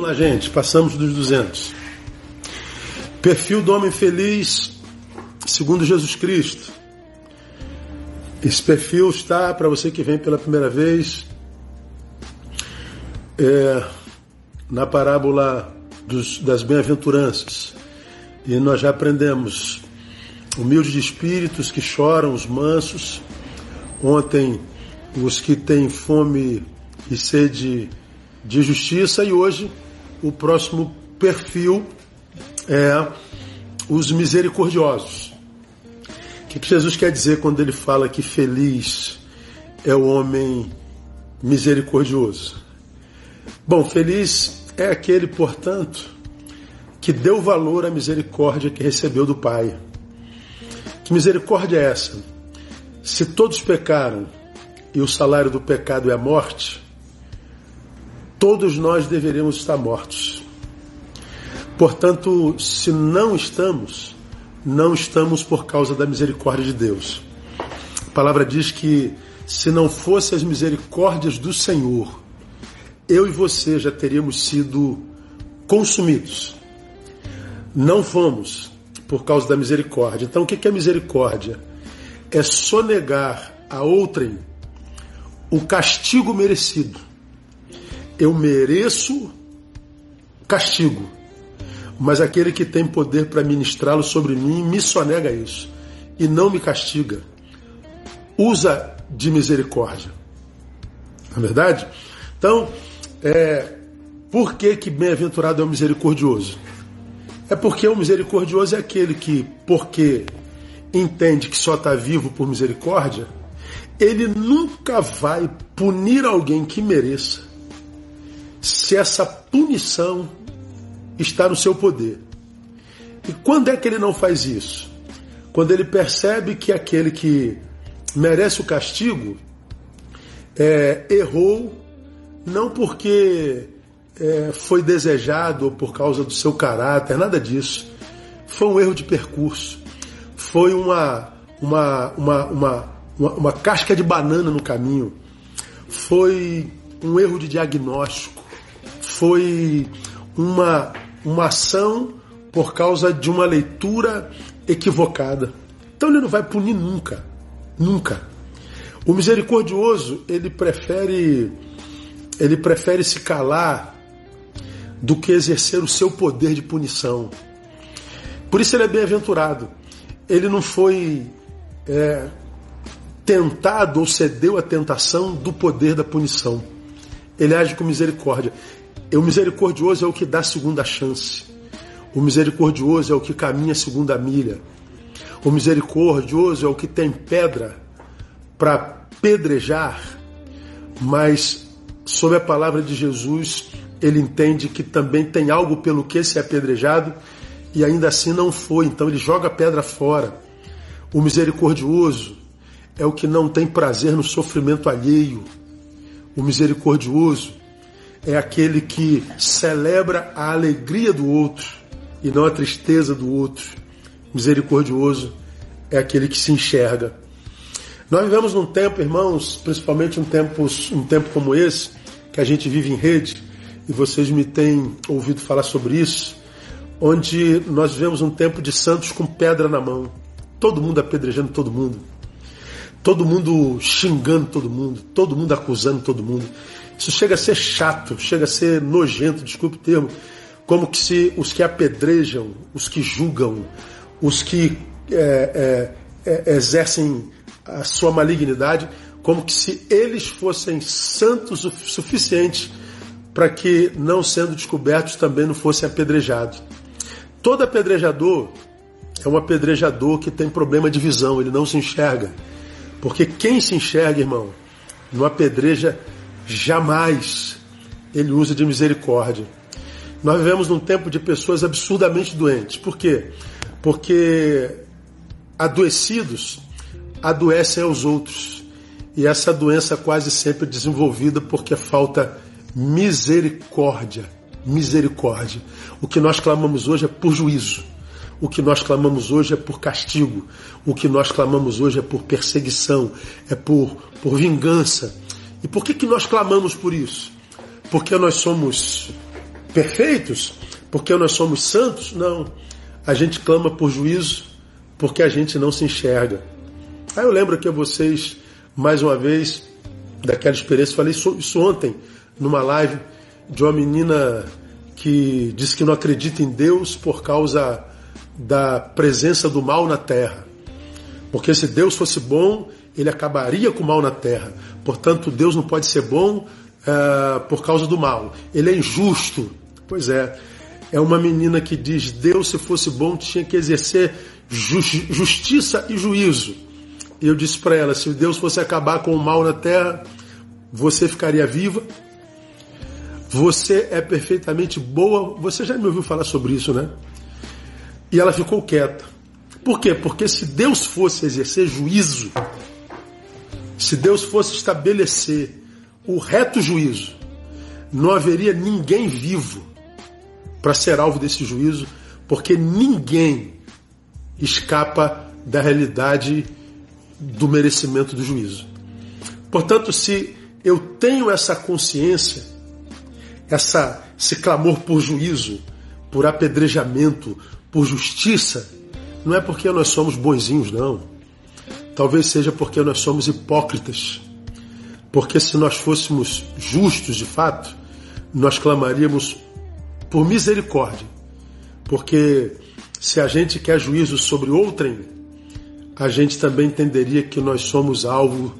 Vamos lá, gente, passamos dos 200. Perfil do homem feliz, segundo Jesus Cristo. Esse perfil está, para você que vem pela primeira vez, é, na parábola dos, das bem-aventuranças. E nós já aprendemos humildes de espíritos que choram, os mansos. Ontem, os que têm fome e sede de justiça. E hoje, o próximo perfil é os misericordiosos. O que Jesus quer dizer quando ele fala que feliz é o homem misericordioso? Bom, feliz é aquele, portanto, que deu valor à misericórdia que recebeu do Pai. Que misericórdia é essa? Se todos pecaram e o salário do pecado é a morte, todos nós deveríamos estar mortos. Portanto, se não estamos, não estamos por causa da misericórdia de Deus. A palavra diz que se não fossem as misericórdias do Senhor, eu e você já teríamos sido consumidos. Não fomos por causa da misericórdia. Então, o que é misericórdia? É sonegar a outrem o castigo merecido. Eu mereço castigo mas aquele que tem poder para ministrá-lo sobre mim me sonega isso e não me castiga. Usa de misericórdia. Não é verdade? Então, é, por que, que bem-aventurado é o misericordioso? É porque o misericordioso é aquele que, porque entende que só está vivo por misericórdia, ele nunca vai punir alguém que mereça, se essa punição está no seu poder. E quando é que ele não faz isso? Quando ele percebe que aquele que merece o castigo é, errou, não porque é, foi desejado ou por causa do seu caráter, nada disso. Foi um erro de percurso. Foi uma, uma, uma, uma, uma, uma casca de banana no caminho. Foi um erro de diagnóstico. Foi uma uma ação por causa de uma leitura equivocada. Então ele não vai punir nunca, nunca. O misericordioso, ele prefere ele prefere se calar do que exercer o seu poder de punição. Por isso ele é bem-aventurado. Ele não foi é, tentado ou cedeu à tentação do poder da punição. Ele age com misericórdia. E o misericordioso é o que dá segunda chance. O misericordioso é o que caminha segunda milha. O misericordioso é o que tem pedra para pedrejar, mas sob a palavra de Jesus, ele entende que também tem algo pelo que ser apedrejado e ainda assim não foi, então ele joga a pedra fora. O misericordioso é o que não tem prazer no sofrimento alheio. O misericordioso é aquele que celebra a alegria do outro e não a tristeza do outro. Misericordioso é aquele que se enxerga. Nós vivemos num tempo, irmãos, principalmente um tempo, um tempo como esse, que a gente vive em rede, e vocês me têm ouvido falar sobre isso, onde nós vivemos um tempo de santos com pedra na mão. Todo mundo apedrejando todo mundo. Todo mundo xingando todo mundo. Todo mundo acusando todo mundo. Isso chega a ser chato, chega a ser nojento, desculpe o termo, como que se os que apedrejam, os que julgam, os que é, é, é, exercem a sua malignidade, como que se eles fossem santos o suficiente para que, não sendo descobertos, também não fossem apedrejados. Todo apedrejador é um apedrejador que tem problema de visão, ele não se enxerga. Porque quem se enxerga, irmão, não apedreja jamais ele usa de misericórdia. Nós vivemos num tempo de pessoas absurdamente doentes. Por quê? Porque adoecidos adoecem aos outros. E essa doença quase sempre é desenvolvida porque falta misericórdia. Misericórdia. O que nós clamamos hoje é por juízo. O que nós clamamos hoje é por castigo. O que nós clamamos hoje é por perseguição, é por, por vingança. E por que, que nós clamamos por isso? Porque nós somos perfeitos, porque nós somos santos. Não. A gente clama por juízo porque a gente não se enxerga. Aí eu lembro aqui a vocês, mais uma vez, daquela experiência, falei isso ontem, numa live de uma menina que disse que não acredita em Deus por causa da presença do mal na terra. Porque se Deus fosse bom, ele acabaria com o mal na terra. Portanto, Deus não pode ser bom uh, por causa do mal. Ele é injusto. Pois é. É uma menina que diz: Deus, se fosse bom, tinha que exercer justiça e juízo. E eu disse para ela: se Deus fosse acabar com o mal na terra, você ficaria viva. Você é perfeitamente boa. Você já me ouviu falar sobre isso, né? E ela ficou quieta. Por quê? Porque se Deus fosse exercer juízo, se Deus fosse estabelecer o reto juízo, não haveria ninguém vivo para ser alvo desse juízo, porque ninguém escapa da realidade do merecimento do juízo. Portanto, se eu tenho essa consciência, essa, esse clamor por juízo, por apedrejamento, por justiça, não é porque nós somos bonzinhos, não. Talvez seja porque nós somos hipócritas. Porque se nós fôssemos justos de fato, nós clamaríamos por misericórdia. Porque se a gente quer juízo sobre outrem, a gente também entenderia que nós somos alvo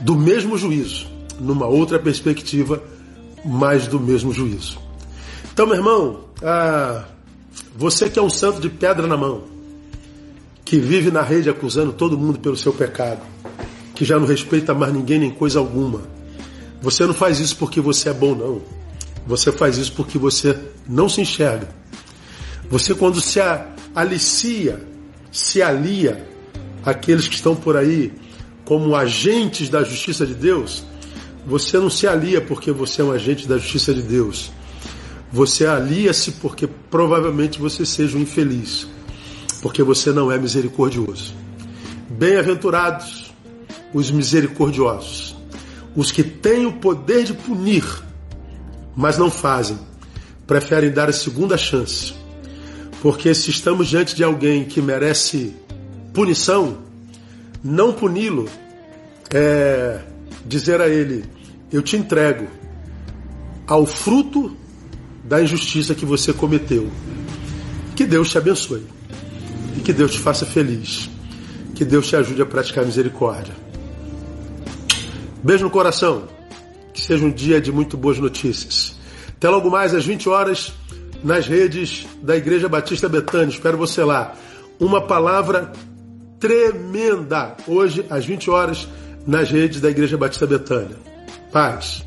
do mesmo juízo, numa outra perspectiva, mas do mesmo juízo. Então, meu irmão, ah, você que é um santo de pedra na mão, que vive na rede acusando todo mundo pelo seu pecado, que já não respeita mais ninguém nem coisa alguma. Você não faz isso porque você é bom, não. Você faz isso porque você não se enxerga. Você, quando se alicia, se alia àqueles que estão por aí como agentes da justiça de Deus, você não se alia porque você é um agente da justiça de Deus. Você alia-se porque provavelmente você seja um infeliz, porque você não é misericordioso. Bem-aventurados os misericordiosos, os que têm o poder de punir, mas não fazem, preferem dar a segunda chance. Porque se estamos diante de alguém que merece punição, não puni-lo é dizer a ele: Eu te entrego ao fruto da injustiça que você cometeu. Que Deus te abençoe que Deus te faça feliz. Que Deus te ajude a praticar misericórdia. Beijo no coração. Que seja um dia de muito boas notícias. Até logo mais às 20 horas nas redes da Igreja Batista Betânia. Espero você lá. Uma palavra tremenda hoje às 20 horas nas redes da Igreja Batista Betânia. Paz.